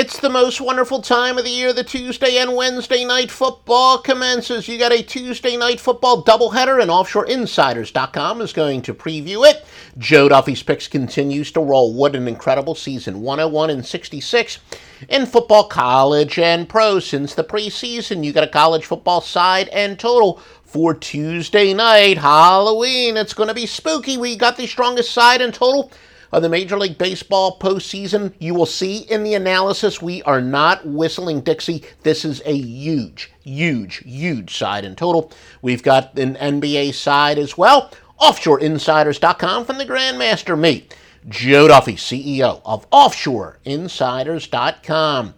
It's the most wonderful time of the year. The Tuesday and Wednesday night football commences. You got a Tuesday night football doubleheader, and OffshoreInsiders.com is going to preview it. Joe Duffy's picks continues to roll. What an incredible season 101 and 66 in football, college, and pro since the preseason. You got a college football side and total for Tuesday night, Halloween. It's going to be spooky. We got the strongest side and total of the Major League Baseball postseason. You will see in the analysis we are not whistling Dixie. This is a huge, huge, huge side in total. We've got an NBA side as well. OffshoreInsiders.com from the Grandmaster me, Joe Duffy, CEO of OffshoreInsiders.com.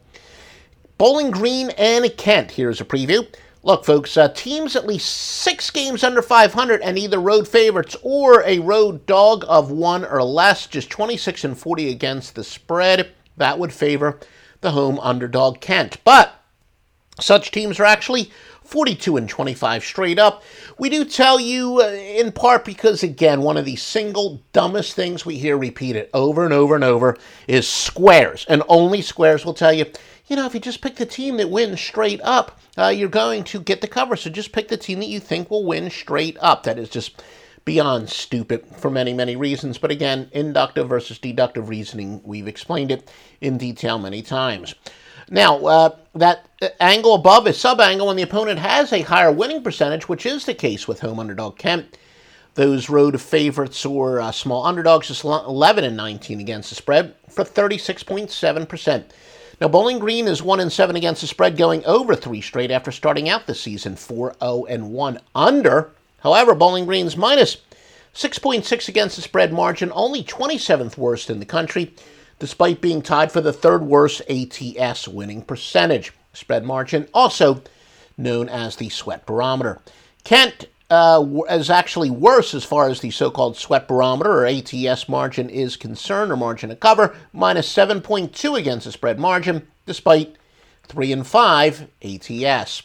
Bowling Green and Kent. Here's a preview. Look, folks, uh, teams at least six games under 500 and either road favorites or a road dog of one or less, just 26 and 40 against the spread. That would favor the home underdog Kent. But such teams are actually 42 and 25 straight up. We do tell you, uh, in part because, again, one of the single dumbest things we hear repeated over and over and over is squares. And only squares will tell you you know, if you just pick the team that wins straight up, uh, you're going to get the cover. So just pick the team that you think will win straight up. That is just beyond stupid for many, many reasons. But again, inductive versus deductive reasoning, we've explained it in detail many times. Now, uh, that angle above is sub angle when the opponent has a higher winning percentage, which is the case with home underdog Kent. Those road favorites or uh, small underdogs just 11 and 19 against the spread for 36.7%. Now, Bowling Green is 1 and 7 against the spread, going over three straight after starting out the season 4 0 and 1 under. However, Bowling Green's minus 6.6 against the spread margin, only 27th worst in the country, despite being tied for the third worst ATS winning percentage. Spread margin, also known as the sweat barometer. Kent uh, is actually worse as far as the so called sweat barometer or ATS margin is concerned, or margin of cover, minus 7.2 against the spread margin, despite 3 and 5 ATS.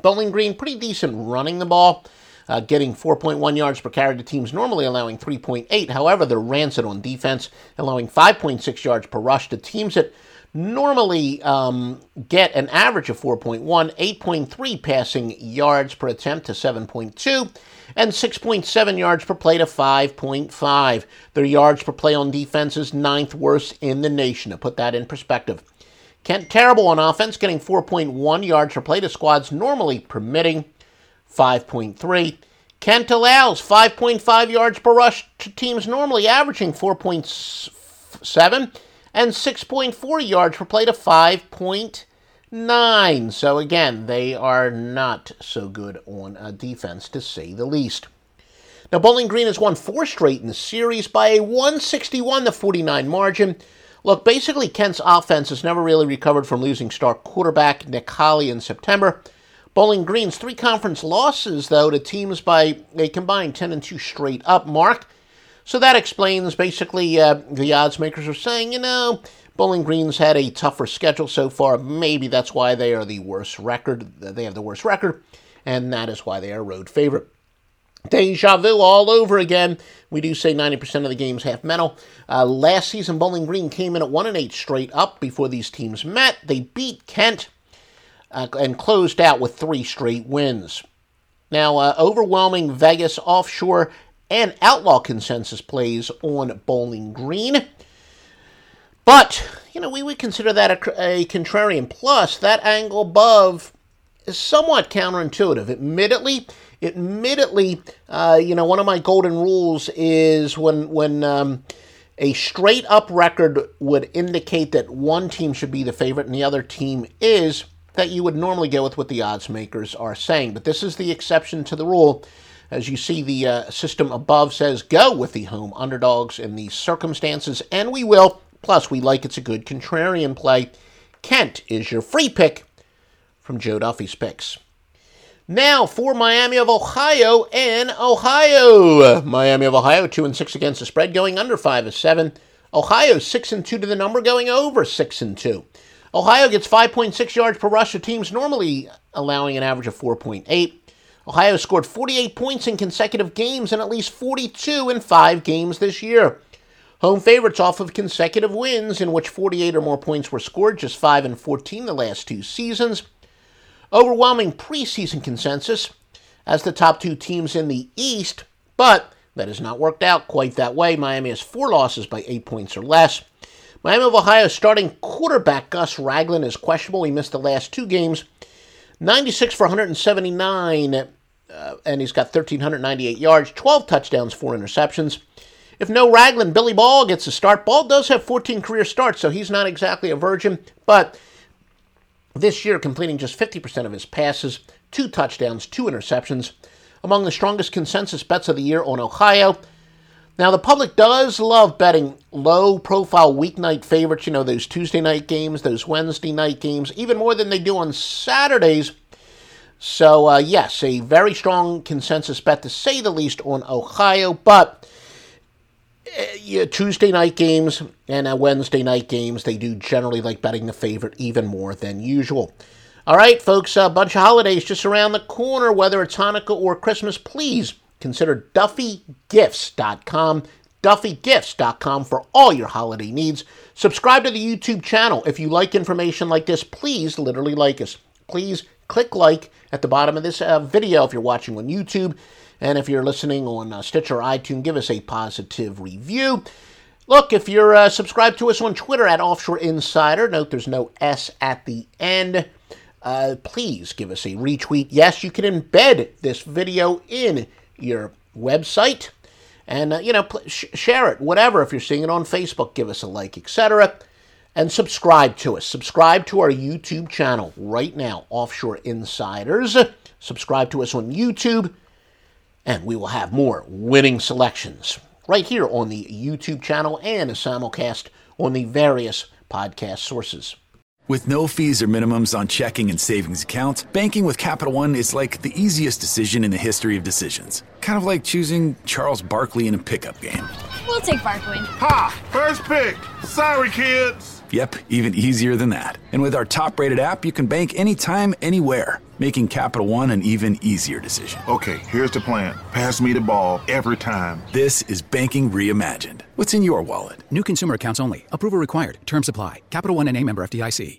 Bowling Green, pretty decent running the ball, uh, getting 4.1 yards per carry to teams normally allowing 3.8. However, they're rancid on defense, allowing 5.6 yards per rush to teams that normally um, get an average of 4.1, 8.3 passing yards per attempt to 7.2, and 6.7 yards per play to 5.5. Their yards per play on defense is ninth worst in the nation, to put that in perspective. Kent terrible on offense, getting 4.1 yards per play to squads normally permitting 5.3. Kent allows 5.5 yards per rush to teams normally averaging 4.7 and 6.4 yards per play to 5.9. So again, they are not so good on defense, to say the least. Now, Bowling Green has won four straight in the series by a 161 to 49 margin. Look, basically, Kent's offense has never really recovered from losing star quarterback Nick Holley in September. Bowling Green's three conference losses, though, to teams by a combined 10 and 2 straight up mark so that explains basically uh, the odds makers are saying, you know, Bowling Green's had a tougher schedule so far. Maybe that's why they are the worst record. They have the worst record, and that is why they are road favorite. Deja vu all over again. We do say 90% of the games half mental. Uh, last season, Bowling Green came in at 1 and 8 straight up before these teams met. They beat Kent uh, and closed out with three straight wins. Now, uh, overwhelming Vegas offshore and outlaw consensus plays on Bowling Green. But, you know, we would consider that a, a contrarian. Plus, that angle above is somewhat counterintuitive. Admittedly, admittedly, uh, you know, one of my golden rules is when when um, a straight up record would indicate that one team should be the favorite and the other team is that you would normally go with what the odds makers are saying. But this is the exception to the rule. As you see, the uh, system above says go with the home underdogs in these circumstances, and we will. Plus, we like it's a good contrarian play. Kent is your free pick from Joe Duffy's picks. Now for Miami of Ohio and Ohio. Miami of Ohio, 2 and 6 against the spread, going under 5 of 7. Ohio, 6 and 2 to the number, going over 6 and 2. Ohio gets 5.6 yards per rush to teams normally allowing an average of 4.8. Ohio scored 48 points in consecutive games and at least 42 in five games this year. Home favorites off of consecutive wins in which 48 or more points were scored, just 5 and 14 the last two seasons. Overwhelming preseason consensus as the top two teams in the East, but that has not worked out quite that way. Miami has four losses by eight points or less. Miami of Ohio starting quarterback Gus Ragland is questionable. He missed the last two games. 96 for 179, uh, and he's got 1,398 yards, 12 touchdowns, 4 interceptions. If no Ragland, Billy Ball gets a start. Ball does have 14 career starts, so he's not exactly a virgin, but this year completing just 50% of his passes, two touchdowns, two interceptions. Among the strongest consensus bets of the year on Ohio. Now, the public does love betting low profile weeknight favorites, you know, those Tuesday night games, those Wednesday night games, even more than they do on Saturdays. So, uh, yes, a very strong consensus bet to say the least on Ohio, but uh, yeah, Tuesday night games and uh, Wednesday night games, they do generally like betting the favorite even more than usual. All right, folks, a bunch of holidays just around the corner, whether it's Hanukkah or Christmas, please consider DuffyGifts.com. DuffyGifts.com for all your holiday needs. Subscribe to the YouTube channel. If you like information like this, please literally like us. Please click like at the bottom of this uh, video if you're watching on YouTube. And if you're listening on uh, Stitcher or iTunes, give us a positive review. Look, if you're uh, subscribed to us on Twitter at Offshore Insider, note there's no S at the end. Uh, please give us a retweet. Yes, you can embed this video in your website and uh, you know pl- sh- share it whatever. If you're seeing it on facebook give us a like etc and subscribe to us. Subscribe to our youtube channel right now offshore insiders. Subscribe to us on youtube and we will have more winning selections right here on the youtube channel and a simulcast on the various podcast sources with no fees or minimums on checking and savings accounts, banking with Capital One is like the easiest decision in the history of decisions. Kind of like choosing Charles Barkley in a pickup game. We'll take Barkley. Ha! First pick! Sorry, kids! Yep, even easier than that. And with our top rated app, you can bank anytime, anywhere, making Capital One an even easier decision. Okay, here's the plan pass me the ball every time. This is banking reimagined. What's in your wallet? New consumer accounts only. Approval required. Terms apply. Capital One and a member FDIC.